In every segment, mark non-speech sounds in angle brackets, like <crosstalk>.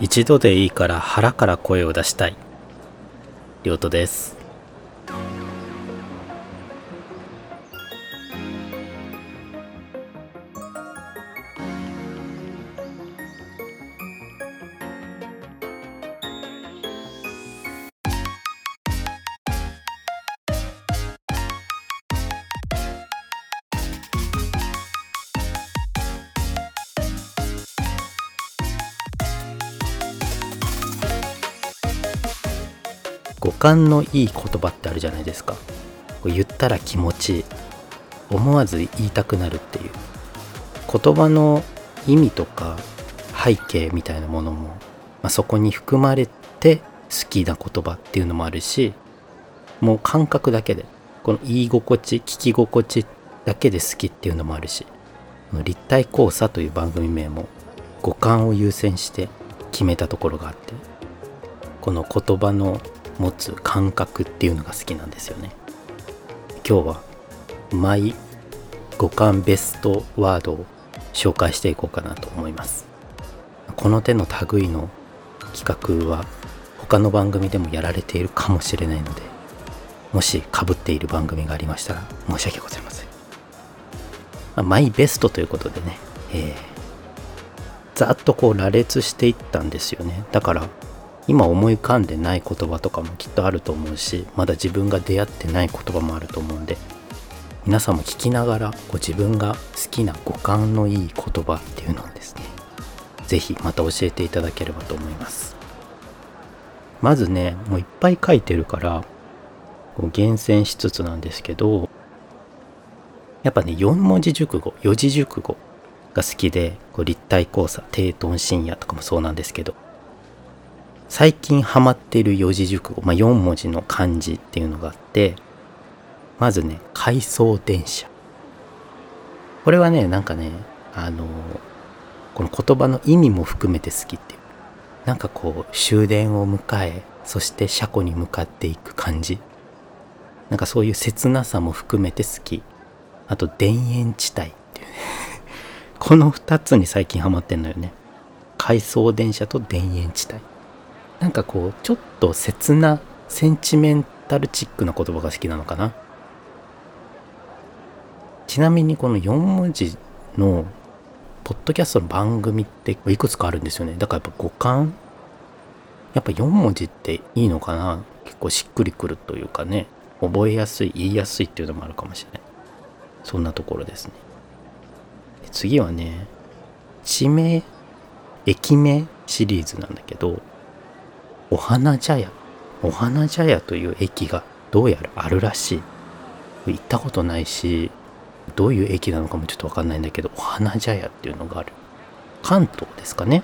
一度でいいから腹から声を出したい。りょうとです。五感のいい言葉ってあるじゃないですか。言ったら気持ちいい。思わず言いたくなるっていう。言葉の意味とか背景みたいなものも、まあ、そこに含まれて好きな言葉っていうのもあるし、もう感覚だけで、この言い心地、聞き心地だけで好きっていうのもあるし、この立体交差という番組名も五感を優先して決めたところがあって、この言葉の持つ感覚っていうのが好きなんですよね。今日はマイ五感ベストワードを紹介していこうかなと思います。この手の類の企画は他の番組でもやられているかもしれないのでもし被っている番組がありましたら申し訳ございません、まあマイベストということでね、えーざっとこう羅列していったんですよね。だから今思い浮かんでない言葉とかもきっとあると思うしまだ自分が出会ってない言葉もあると思うんで皆さんも聞きながらこう自分が好きな五感のいい言葉っていうのをですね是非また教えていただければと思います。まずねもういっぱい書いてるからこう厳選しつつなんですけどやっぱね4文字熟語四字熟語が好きでこう立体交差低トン深夜とかもそうなんですけど最近ハマっている四字熟語、まあ、4文字の漢字っていうのがあってまずね回送電車。これはねなんかねあのこの言葉の意味も含めて好きっていう。なんかこう終電を迎えそして車庫に向かっていく感じ。なんかそういう切なさも含めて好き。あと田園地帯っていうね。<laughs> この2つに最近ハマってんのよね。回送電車と田園地帯。なんかこうちょっと切なセンチメンタルチックな言葉が好きなのかな？ちなみにこの4文字のポッドキャストの番組っていくつかあるんですよね。だからやっぱ五感？やっぱ4文字っていいのかな？結構しっくりくるというかね。覚えやすい言いやすいっていうのもあるかもしれない。そんなところですね。次はね地名駅名シリーズなんだけどお花茶屋。お花茶屋という駅がどうやらあるらしい。行ったことないしどういう駅なのかもちょっとわかんないんだけどお花茶屋っていうのがある。関東ですかね。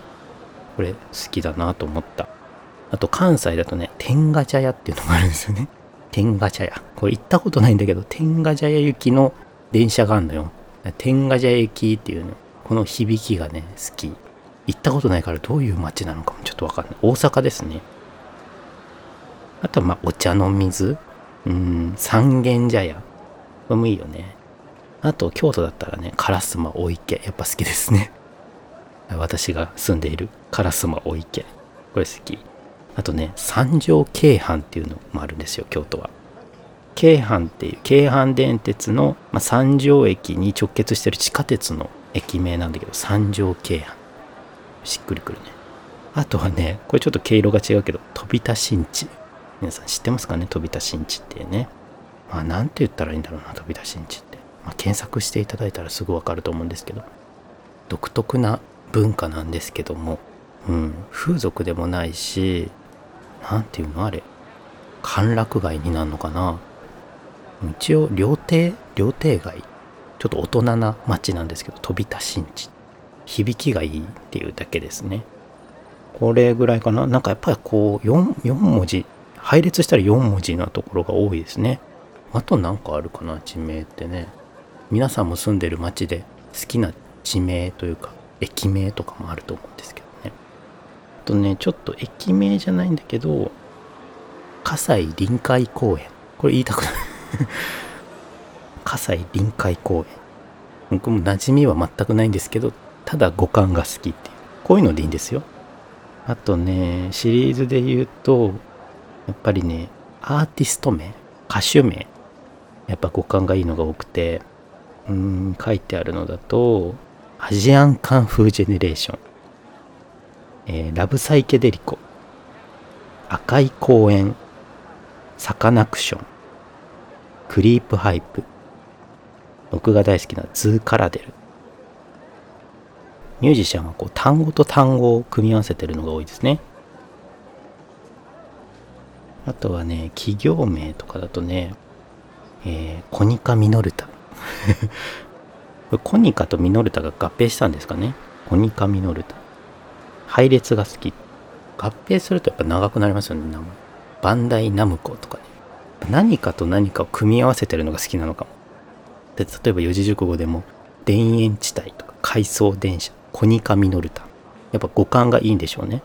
これ好きだなと思った。あと関西だとね天下茶屋っていうのがあるんですよね。天下茶屋。これ行ったことないんだけど天下茶屋行きの電車があるのよ。天下茶屋駅っていうの。この響きがね好き。行ったことないからどういう街なのかもちょっとわかんない。大阪ですね。あとはまあお茶の水。うん三軒茶屋。これもいいよね。あと京都だったらね烏丸大池。やっぱ好きですね。<laughs> 私が住んでいる烏丸大池。これ好き。あとね三条京阪っていうのもあるんですよ京都は。京阪っていう京阪電鉄の、まあ、三条駅に直結してる地下鉄の駅名なんだけど三条京阪。しっくりくるね。あとはねこれちょっと毛色が違うけど飛び田新地。皆さん知ってますかね？飛び田新地ってね。まあなんて言ったらいいんだろうな飛び田新地って、まあ、検索していただいたらすぐわかると思うんですけど。独特な文化なんですけども。うん。風俗でもないしなんていうのあれ。歓楽街になるのかな。一応料亭料亭街。ちょっと大人な街なんですけど飛び田新地。響きがいいっていうだけですね。これぐらいかな。なんかやっぱりこう 4, 4文字配列したら4文字なところが多いですね。あと何かあるかな地名ってね。皆さんも住んでる町で好きな地名というか駅名とかもあると思うんですけどね。あとねちょっと駅名じゃないんだけど葛西臨海公園。これ言いたくない。<laughs> 葛西臨海公園。僕も馴染みは全くないんですけどただ五感が好きっていう。こういうのでいいんですよ。あとね、シリーズで言うと、やっぱりね、アーティスト名、歌手名、やっぱ五感がいいのが多くて、うん、書いてあるのだと、アジアンカンフージェネレーション、えーラブサイケデリコ、赤い公園、サカナクション、クリープハイプ、僕が大好きなズーカラデル。ミュージシャンはこう単語と単語を組み合わせてるのが多いですね。あとはね、企業名とかだとね、えーコニカミノルタ。<laughs> コニカとミノルタが合併したんですかね？コニカミノルタ。配列が好き。合併するとやっぱ長くなりますよね、名前。バンダイナムコとかね。何かと何かを組み合わせてるのが好きなのかも。で、例えば四字熟語でも、田園地帯とか、回送電車、コニカミノルタ。やっぱ五感がいいんでしょうね。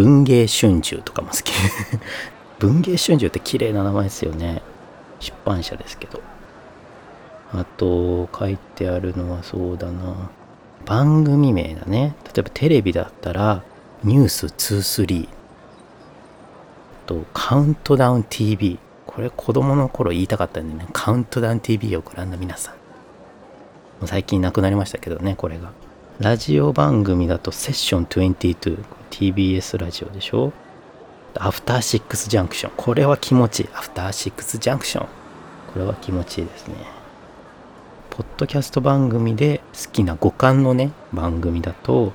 文芸春秋とかも好き。<laughs> 文芸春秋って綺麗な名前ですよね。出版社ですけど。あと、書いてあるのはそうだな。番組名だね。例えばテレビだったら、ニュース23。と、カウントダウン TV。これ子供の頃言いたかったんでね、カウントダウン TV をご覧の皆さん。最近なくなりましたけどね、これが。ラジオ番組だとセッション22。TBS ラジオでしょ？アフターシックスジャンクション。これは気持ちいい。アフターシックスジャンクション。これは気持ちいいですね。ポッドキャスト番組で好きな五感のね、番組だと、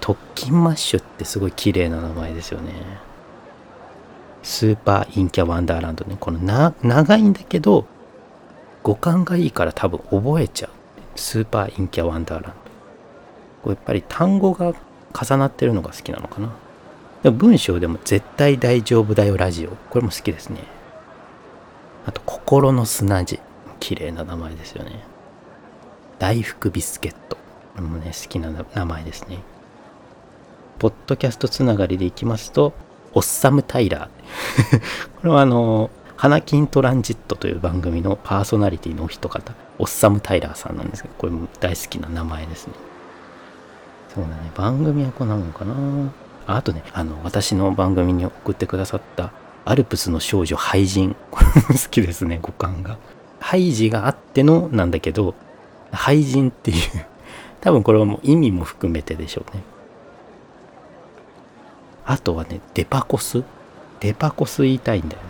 特勤マッシュってすごい綺麗な名前ですよね。スーパーインキャワンダーランドね。このな、長いんだけど、五感がいいから多分覚えちゃう。スーパーインキャワンダーランド。これやっぱり単語が重なってるのが好きなのかな。でも文章でも絶対大丈夫だよラジオ。これも好きですね。あと、心の砂地。綺麗な名前ですよね。大福ビスケット。これもね、好きな名前ですね。ポッドキャストつながりでいきますと、オッサム・タイラー。<laughs> これはあの、花金トランジットという番組のパーソナリティのお一方、オッサム・タイラーさんなんですけど、これも大好きな名前ですね。そうだね、番組はこんなもんかな。あとね、あの、私の番組に送ってくださった、アルプスの少女廃人。<laughs> 好きですね、五感が。ハイジがあってのなんだけど、廃人っていう、多分これはもう意味も含めてでしょうね。あとはね、デパコス。デパコス言いたいんだよね。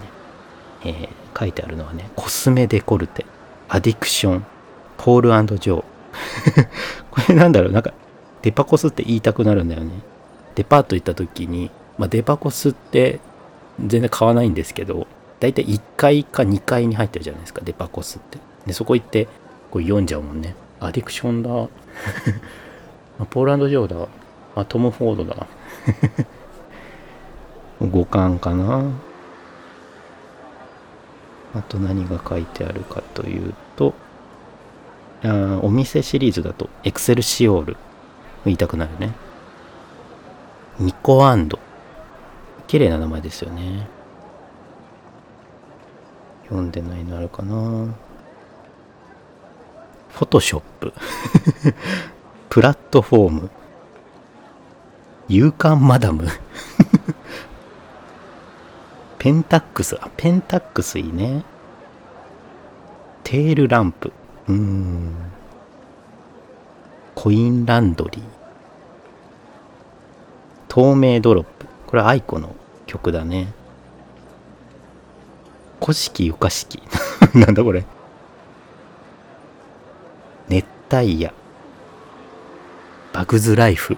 えー書いてあるのはね、コスメデコルテ、アディクション、ポールジョー。<laughs> これなんだろう、なんか、デパコスって言いたくなるんだよね。デパート行った時に、まあ、デパコスって全然買わないんですけど、だいたい1階か2階に入ってるじゃないですか、デパコスって。で、そこ行って、こう読んじゃうもんね。アディクションだ。<laughs> ポールジョーだ。あ、トム・フォードだ。<laughs> 五感かな。あと何が書いてあるかというと、あお店シリーズだと、エクセルシオール。言いたくなるね。ニコアンド。綺麗な名前ですよね。読んでないのあるかなフォトショップ。<laughs> プラットフォーム。勇敢マダム。<laughs> ペンタックス。あ、ペンタックスいいね。テールランプ。うーん。コインランドリー。透明ドロップ。これ aiko の曲だね。古式ゆかしき。<laughs> なんだこれ。熱帯夜。バグズライフ。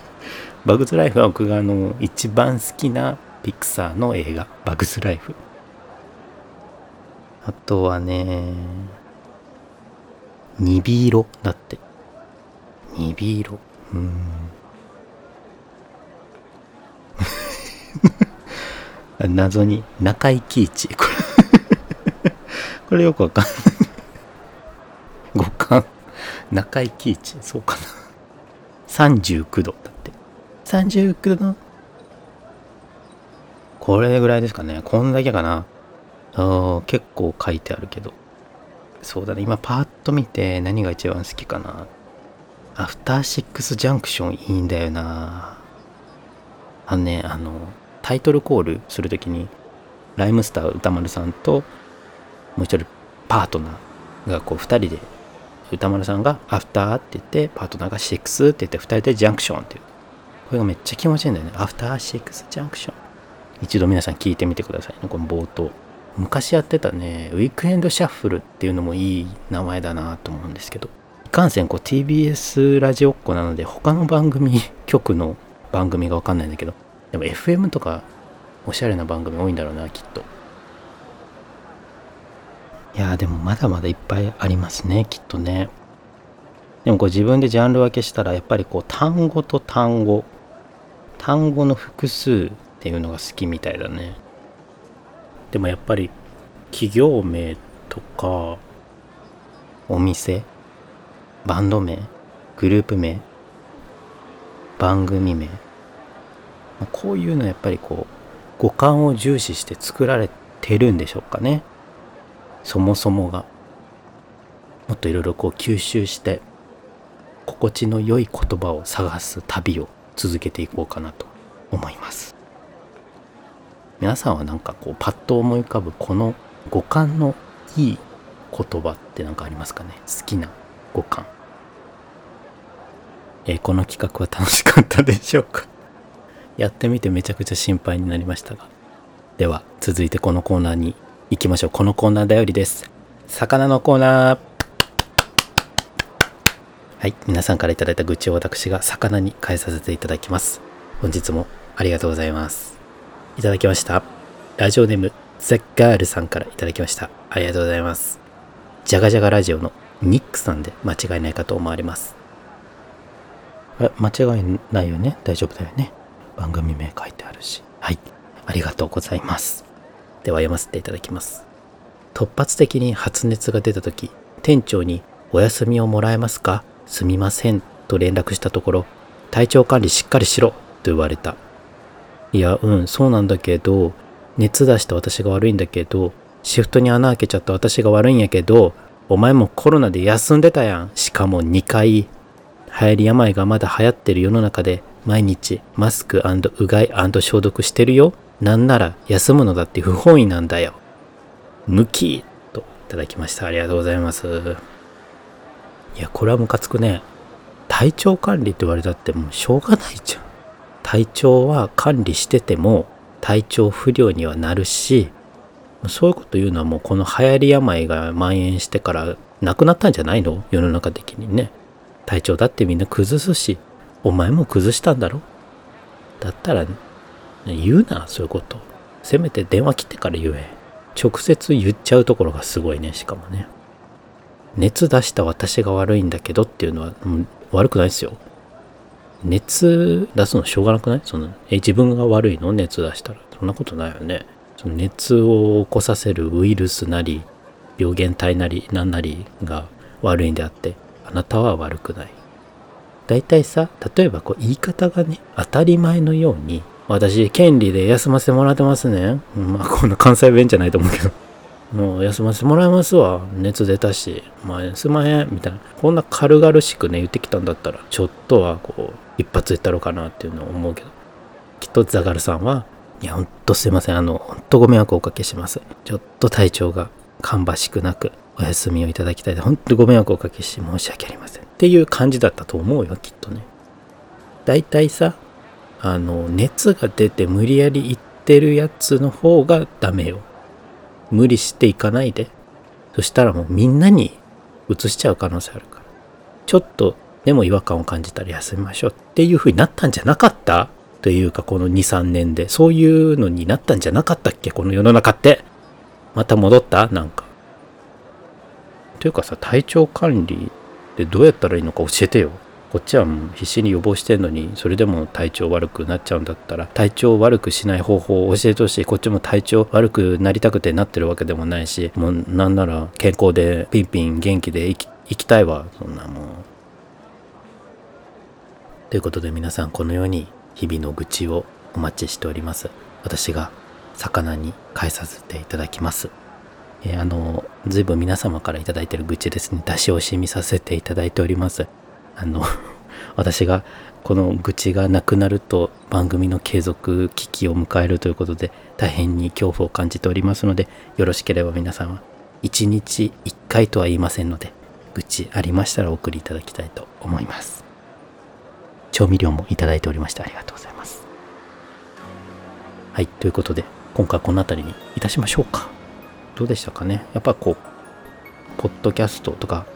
<laughs> バグズライフは僕があの一番好きなピクサーの映画。バグズライフ。あとはね、ニビ色だって。ニビ色。うーん。謎に中井貴一。これ <laughs> これよくわかんない。五感。中井貴一。そうかな。39度だって。39度これぐらいですかね。こんだけかな。あ結構書いてあるけど。そうだね。今パーッと見て何が一番好きかな。アフターシックスジャンクションいいんだよな。あのねあのタイトルコールするときにライムスター歌丸さんともう一人パートナーがこう2人で歌丸さんが「アフター」って言ってパートナーが「シックス」って言って2人で「ジャンクション」っていう。これがめっちゃ気持ちいいんだよね「アフターシックスジャンクション」一度皆さん聞いてみてくださいね。この冒頭。昔やってたねウィークエンドシャッフルっていうのもいい名前だなと思うんですけど。いかんせんこう TBS ラジオっ子なので他の番組 <laughs> 局の番組がわかんないんだけどでも FM とかおしゃれな番組多いんだろうなきっと。いやでもまだまだいっぱいありますねきっとね。でもこう自分でジャンル分けしたらやっぱりこう単語と単語。単語の複数っていうのが好きみたいだね。でもやっぱり企業名とかお店バンド名グループ名番組名こういうのやっぱりこう五感を重視して作られてるんでしょうかね。そもそもが。もっといろいろこう吸収して心地の良い言葉を探す旅を続けていこうかなと思います。皆さんは何かこうパッと思い浮かぶこの五感のいい言葉って何かありますかね？好きな五感。えー、この企画は楽しかったでしょうか？やってみてめちゃくちゃ心配になりましたが。では、続いてこのコーナーに行きましょう。このコーナーだよりです。魚のコーナー。はい、皆さんから頂いた愚痴を私が魚に変えさせていただきます。本日もありがとうございます。いただきました。ラジオネーム、ザ・ガールさんからいただきました。ありがとうございます。ジャガジャガラジオのニックさんで間違いないかと思われます。え、間違いないよね？大丈夫だよね？番組名書いてあるし。はい。ありがとうございます。では読ませていただきます。突発的に発熱が出た時、店長にお休みをもらえますか？すみませんと連絡したところ、体調管理しっかりしろと言われた。いや、うん、そうなんだけど、熱出した私が悪いんだけど、シフトに穴開けちゃった私が悪いんやけど、お前もコロナで休んでたやん。しかも2回。流行り病がまだ流行ってる世の中で毎日マスクうがい消毒してるよ。なんなら休むのだって不本意なんだよ。無きといただきました。ありがとうございます。いや、これはムカつくね。体調管理って言われたってもうしょうがないじゃん。体調は管理してても体調不良にはなるし、そういうこと言うのはもうこの流行り病が蔓延してからなくなったんじゃないの？世の中的にね。体調だってみんな崩すし、お前も崩したんだろ？だったら、言うな、そういうこと。せめて電話切ってから言え。直接言っちゃうところがすごいね、しかもね。熱出した私が悪いんだけどっていうのは、うん、悪くないですよ。熱出すのしょうがなくない？その、え、自分が悪いの？熱出したら。そんなことないよね。その熱を起こさせるウイルスなり、病原体なり、何なりが悪いんであって、あなたは悪くない。大体さ、例えばこう言い方がね、当たり前のように、私、権利で休ませてもらってますね。まあ、こんな関西弁じゃないと思うけど。<laughs> もう休ませてもらいますわ。熱出たし。まあ、すまへん。みたいな。こんな軽々しくね、言ってきたんだったら、ちょっとはこう、一発言ったろうかなっていうのを思うけど。きっとザガルさんは、いや、ほんとすいません。あの、ほんとご迷惑をおかけします。ちょっと体調が芳しくなく、お休みをいただきたいで、本当ご迷惑をおかけし申し訳ありません。っていう感じだったと思うよ、きっとね。だいたいさ、あの、熱が出て無理やり行ってるやつの方がダメよ。無理していかないで。そしたらもうみんなに移しちゃう可能性あるから。ちょっとでも違和感を感じたら休みましょうっていう風になったんじゃなかった？というかこの2、3年で。そういうのになったんじゃなかったっけ？この世の中って。また戻った？なんか。というかさ、体調管理ってどうやったらいいのか教えてよ。こっちはもう必死に予防してんのに、それでも体調悪くなっちゃうんだったら、体調悪くしない方法を教えてほしい。こっちも体調悪くなりたくてなってるわけでもないし、もうなんなら健康でピンピン元気で生き生きたいわ。そんなもう。ということで皆さんこのように日々の愚痴をお待ちしております。私が魚に返させていただきます。えー、あの、随分皆様から頂いてる愚痴ですね、出し惜しみさせていただいております。あの、<laughs> 私がこの愚痴がなくなると番組の継続危機を迎えるということで大変に恐怖を感じておりますのでよろしければ皆さんは1日1回とは言いませんので愚痴ありましたらお送りいただきたいと思います。調味料もいただいておりましてありがとうございます。はいということで今回この辺りにいたしましょうか。どうでしたかね？やっぱこうポッドキャストとか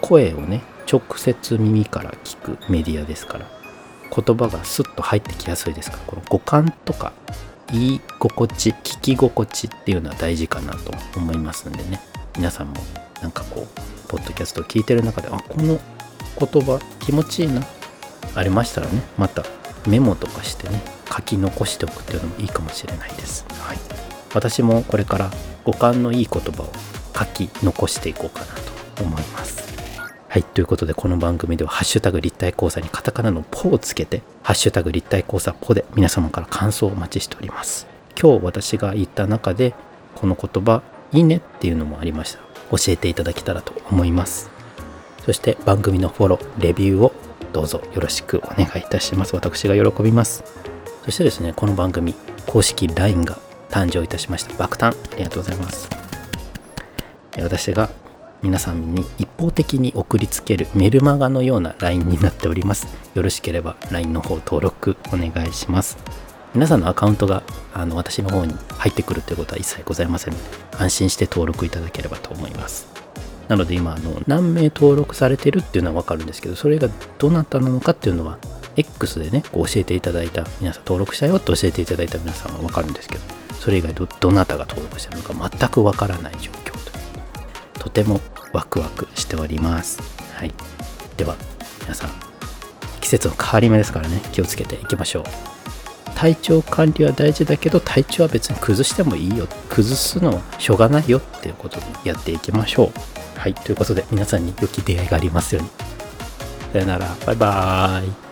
声をね直接耳から聞くメディアですから言葉がスッと入ってきやすいですからこの五感とか言い心地聞き心地っていうのは大事かなと思いますんでね。皆さんもなんかこうポッドキャストを聞いてる中であこの言葉気持ちいいなありましたらねまたメモとかしてね書き残しておくっていうのもいいかもしれないです、はい、私もこれから五感のいい言葉を書き残していこうかなと思いますはい。ということで、この番組では、ハッシュタグ立体交差にカタカナのポをつけて、ハッシュタグ立体交差ポで皆様から感想をお待ちしております。今日私が言った中で、この言葉、いいねっていうのもありました。教えていただけたらと思います。そして番組のフォロー、レビューをどうぞよろしくお願いいたします。私が喜びます。そしてですね、この番組、公式 LINE が誕生いたしました。爆誕ありがとうございます。私が皆さんに一方的に送りつけるメルマガのような LINE になっております。よろしければ LINE の方登録お願いします。皆さんのアカウントがあの私の方に入ってくるということは一切ございませんので、安心して登録いただければと思います。なので今あの何名登録されてるっていうのはわかるんですけど、それがどなたなのかっていうのは X でね、こう教えていただいた皆さん登録したよって教えていただいた皆さんはわかるんですけど、それ以外どどなたが登録してるのか全くわからない状況ととてもワクワクしております。はい。では、皆さん、季節の変わり目ですからね、気をつけていきましょう。体調管理は大事だけど、体調は別に崩してもいいよ。崩すのはしょうがないよっていうことでやっていきましょう。はい。ということで、皆さんに良き出会いがありますように。さよなら。バイバーイ。